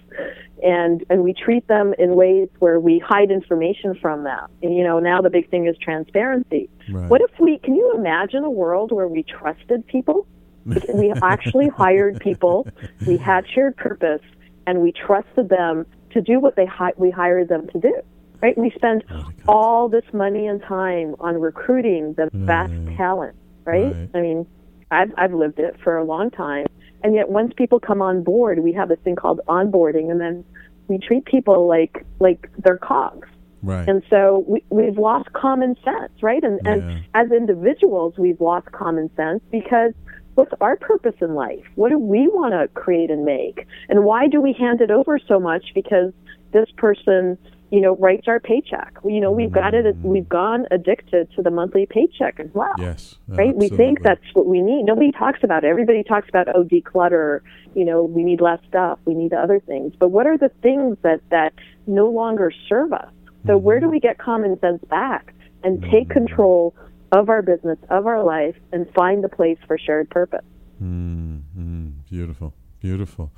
and and we treat them in ways where we hide information from them. And you know, now the big thing is transparency. Right. What if we? Can you imagine a world where we trusted people? we actually hired people. We had shared purpose, and we trusted them to do what they hi- we hired them to do. Right? We spend oh, all this money and time on recruiting the mm. best talent. Right? Right. I mean, I've I've lived it for a long time, and yet once people come on board, we have this thing called onboarding, and then we treat people like like they're cogs. Right. And so we, we've lost common sense, right? And, Yeah. and as individuals, we've lost common sense because what's our purpose in life? What do we want to create and make? And why do we hand it over so much? Because this person, you know, writes our paycheck. You know, we've got it. We've gone addicted to the monthly paycheck as well. yes. Right? We think that's what we need. Nobody talks about it. Everybody talks about oh declutter, you know, we need less stuff, we need other things. But what are the things that that no longer serve us? So where do we get common sense back and take control of our business, of our life and find the place for shared purpose? Mm, mm, beautiful, beautiful.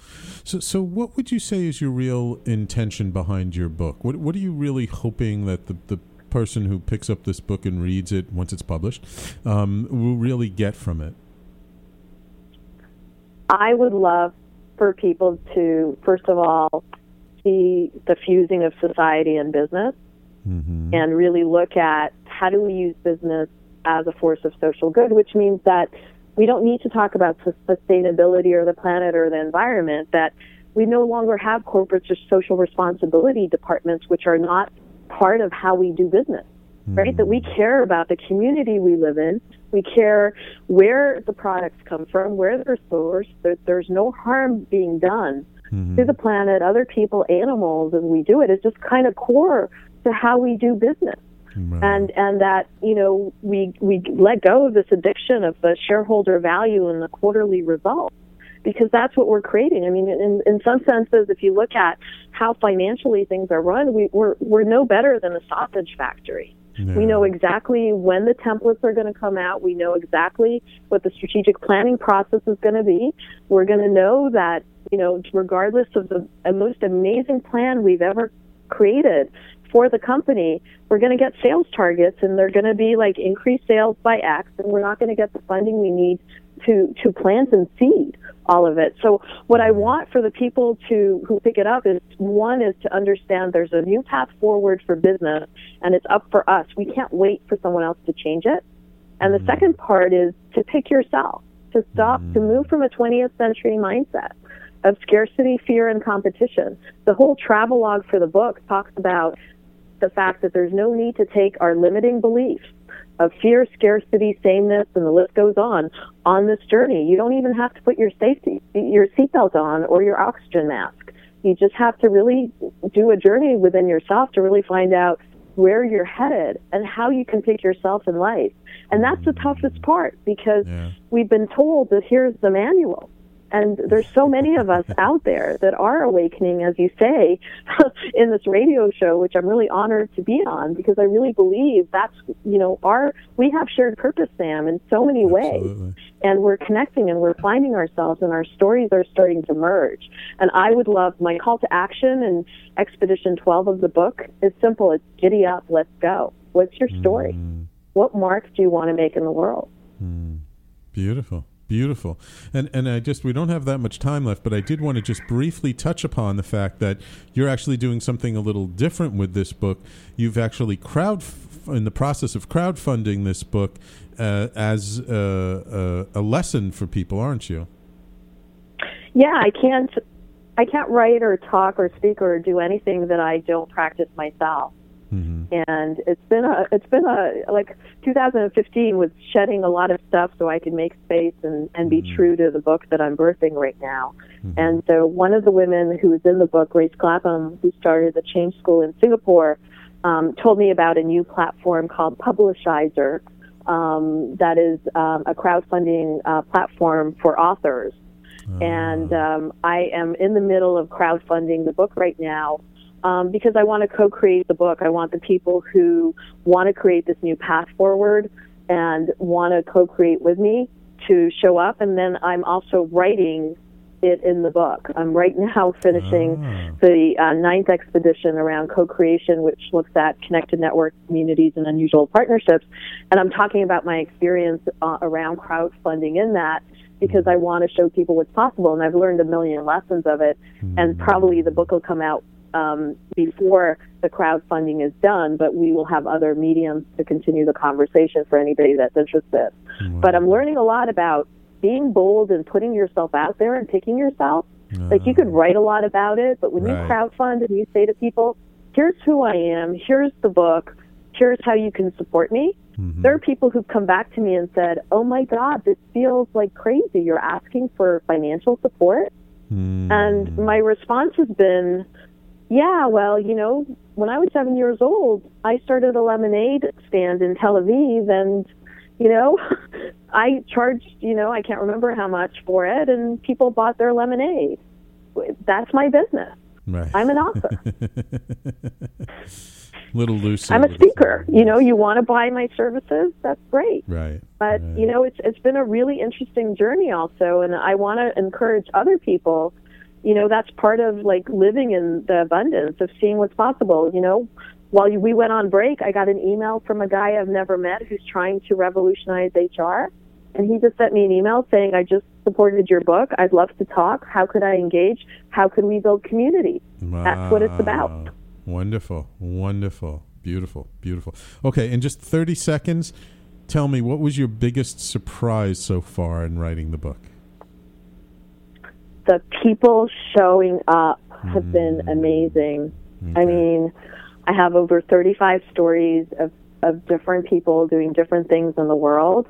So, so what would you say is your real intention behind your book? What What are you really hoping that the the person who picks up this book and reads it once it's published um, will really get from it? I would love for people to first of all see the fusing of society and business Mm-hmm. and really look at how do we use business as a force of social good, which means that we don't need to talk about sus- sustainability or the planet or the environment, that we no longer have corporate or social responsibility departments, which are not part of how we do business, right? That we hmm. care about the community we live in. We care where the products come from, where they're sourced, that there's no harm being done to hmm. the planet, other people, animals as we do it. It's just kind of core to how we do business. Right. And and that, you know, we we let go of this addiction of the shareholder value and the quarterly results because that's what we're creating. I mean, in, in some senses, if you look at how financially things are run, we, we're, we're no better than a sausage factory. We know exactly when the templates are going to come out. We know exactly what the strategic planning process is going to be. We're going to know that, you know, regardless of the most amazing plan we've ever created for the company, we're going to get sales targets and they're going to be like increased sales by X and we're not going to get the funding we need to, to plant and seed all of it. So what I want for the people to who pick it up is one is to understand there's a new path forward for business and it's up for us. We can't wait for someone else to change it. And the mm-hmm. second part is to pick yourself, to stop, to mm-hmm. move from a 20th century mindset of scarcity, fear, and competition. The whole travelogue for the book talks about the fact that there's no need to take our limiting beliefs of fear, scarcity, sameness, and the list goes on on this journey. You don't even have to put your safety, your seatbelt on or your oxygen mask. You just have to really do a journey within yourself to really find out where you're headed and how you can pick yourself in life. And that's the mm. toughest part because Yeah. we've been told that here's the manual. And there's so many of us out there that are awakening, as you say, in this radio show, which I'm really honored to be on because I really believe that's, you know, our, we have shared purpose, Sam, in so many ways. Absolutely. And we're connecting and we're finding ourselves and our stories are starting to merge. And I would love my call to action and Expedition 12 of the book is simple. It's giddy up, let's go. What's your story? Mm. What mark do you want to make in the world? Beautiful. Beautiful. And and I just we don't have that much time left, but I did want to just briefly touch upon the fact that you're actually doing something a little different with this book. You've actually crowd in the process of crowdfunding this book uh, as a, a, a lesson for people, aren't you? Yeah, I can't I can't write or talk or speak or do anything that I don't practice myself. And it's been a it's been a like 2015 was shedding a lot of stuff so I could make space and and be true to the book that I'm birthing right now. And so one of the women who was in the book, Grace Clapham, who started the Change School in Singapore, um, told me about a new platform called Publishizer. Um, that is um, a crowdfunding uh, platform for authors and um, I am in the middle of crowdfunding the book right now um, because I want to co-create the book. I want the people who want to create this new path forward and want to co-create with me to show up, and then I'm also writing it in the book. I'm right now finishing Ah. the uh, ninth expedition around co-creation, which looks at connected networks, communities, and unusual partnerships. And I'm talking about my experience uh, around crowdfunding in that because I want to show people what's possible. And I've learned a million lessons of it. And probably the book will come out um, before the crowdfunding is done, but we will have other mediums to continue the conversation for anybody that's interested. Wow. But I'm learning a lot about being bold and putting yourself out there and picking yourself. Like you could write a lot about it, but when Right. you crowdfund and you say to people, here's who I am, here's the book, here's how you can support me, Mhm. there are people who've come back to me and said, oh my God, this feels like crazy. You're asking for financial support. Mm. And my response has been, yeah, well, you know, when I was seven years old, I started a lemonade stand in Tel Aviv, and, you know, I charged, you know, I can't remember how much for it, and people bought their lemonade. That's my business. right. I'm an author. little loose. I'm a speaker. You know, you want to buy my services? That's great. Right. But right. you know, it's it's been a really interesting journey also, and I want to encourage other people. You know, that's part of like living in the abundance of seeing what's possible. You know, while we went on break, I got an email from a guy I've never met who's trying to revolutionize HR, and he just sent me an email saying, "I just supported your book. I'd love to talk. How could I engage? How could we build community?" That's what it's about. Wonderful. Wonderful. Beautiful. Beautiful. Okay, in just 30 seconds, tell me what was your biggest surprise so far in writing the book? The people showing up have been amazing. I mean, I have over 35 stories of, of different people doing different things in the world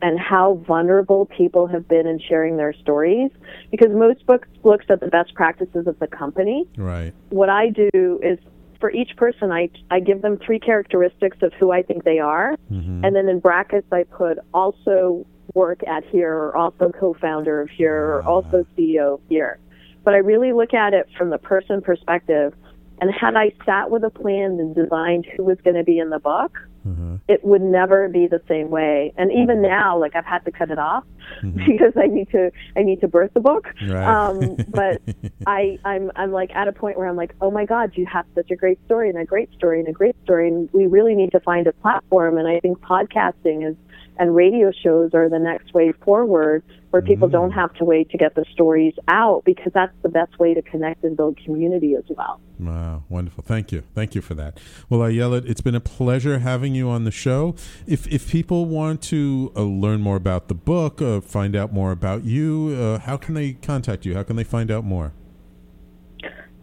and how vulnerable people have been in sharing their stories because most books looks at the best practices of the company. Right. What I do is for each person I I give them three characteristics of who I think they are Mhm. and then in brackets I put also work at here or also co-founder of here or also CEO of here. But I really look at it from the person perspective. And had I sat with a plan and designed who was going to be in the book, Uh-huh. it would never be the same way. And even now, like I've had to cut it off because I need to I need to birth the book. Right. Um, but I I'm I'm like at a point where I'm like, oh my God, you have such a great story and a great story and a great story, and we really need to find a platform. And I think podcasting is and radio shows are the next way forward where people don't have to wait to get the stories out because that's the best way to connect and build community as well. Wow, wonderful. Thank you. Thank you for that. Well, Ayelet, it's been a pleasure having you on the show. If if people want to uh, learn more about the book, uh, find out more about you, uh, how can they contact you? How can they find out more?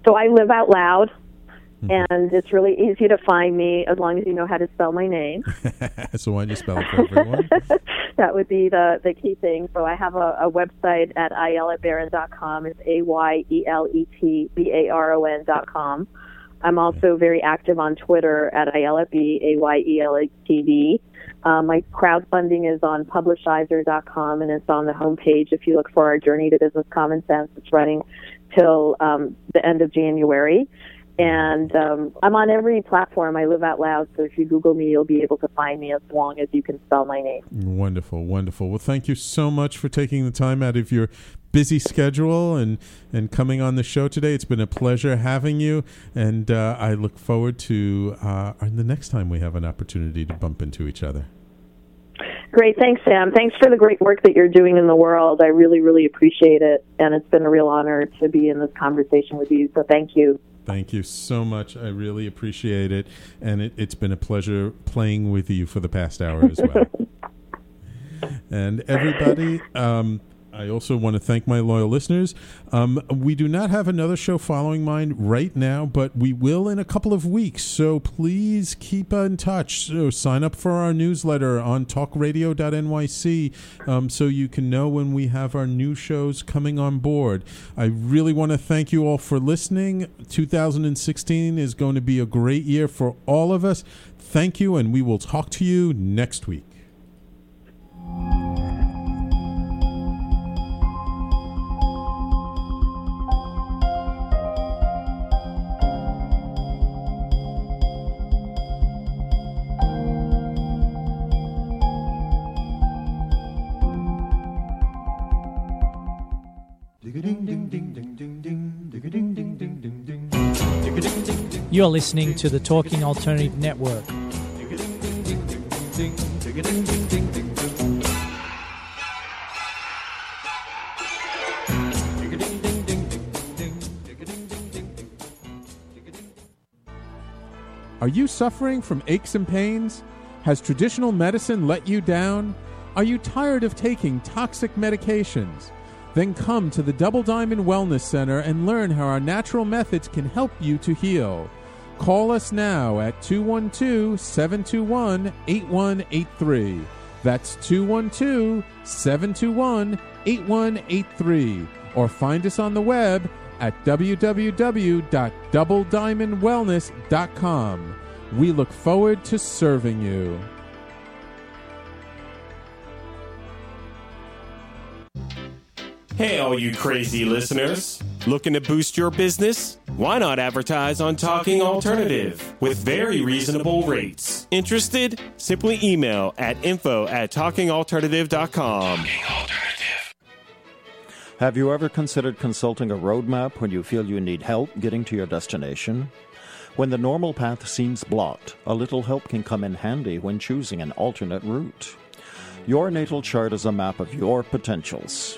So I live out loud. Mm-hmm. And it's really easy to find me as long as you know how to spell my name. so why don't you spell it for everyone? that would be the, the key thing. So I have a, a website at ayeletbaron.com. It's A Y E L E T B A R O N dot com. I'm also very active on Twitter at Ayelet B A Y L T D. Um, my crowdfunding is on publishizer.com and it's on the homepage. If you look for our Journey to Business Common Sense, it's running till um, the end of January. And um, I'm on every platform. I live out loud, so if you Google me, you'll be able to find me as long as you can spell my name. Wonderful, wonderful. Well, thank you so much for taking the time out of your busy schedule and and coming on the show today. It's been a pleasure having you, and uh, I look forward to uh, the next time we have an opportunity to bump into each other. Great. Thanks, Sam. Thanks for the great work that you're doing in the world. I really, really appreciate it. And it's been a real honor to be in this conversation with you. So thank you. Thank you so much. I really appreciate it. And it, it's been a pleasure playing with you for the past hour as well. and everybody, um, I also want to thank my loyal listeners. Um, we do not have another show following mine right now, but we will in a couple of weeks. So please keep in touch. So sign up for our newsletter on talkradio.nyc um, so you can know when we have our new shows coming on board. I really want to thank you all for listening. 2016 is going to be a great year for all of us. Thank you, and we will talk to you next week. You're listening to the Talking Alternative Network. Are you suffering from aches and pains? Has traditional medicine let you down? Are you tired of taking toxic medications? Then come to the Double Diamond Wellness Center and learn how our natural methods can help you to heal. Call us now at 212 721 8183. That's 212 721 8183. Or find us on the web at www.doublediamondwellness.com. We look forward to serving you. Hey, all you crazy listeners. Looking to boost your business? Why not advertise on Talking Alternative with very reasonable rates? Interested? Simply email at info at talkingalternative.com. Talking Alternative. Have you ever considered consulting a roadmap when you feel you need help getting to your destination? When the normal path seems blocked, a little help can come in handy when choosing an alternate route. Your natal chart is a map of your potentials.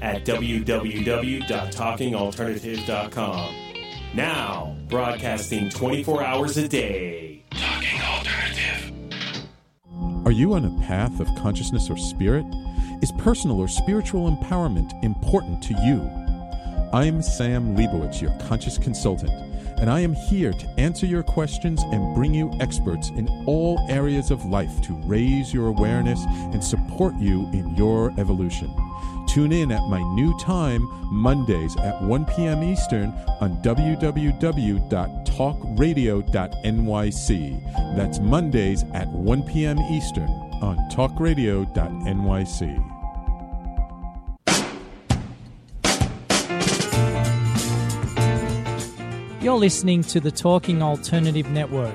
at www.talkingalternative.com. Now, broadcasting 24 hours a day. Talking Alternative. Are you on a path of consciousness or spirit? Is personal or spiritual empowerment important to you? I'm Sam Leibowitz, your conscious consultant, and I am here to answer your questions and bring you experts in all areas of life to raise your awareness and support you in your evolution. Tune in at my new time, Mondays at 1 p.m. Eastern on www.talkradio.nyc. That's Mondays at 1 p.m. Eastern on talkradio.nyc. You're listening to the Talking Alternative Network.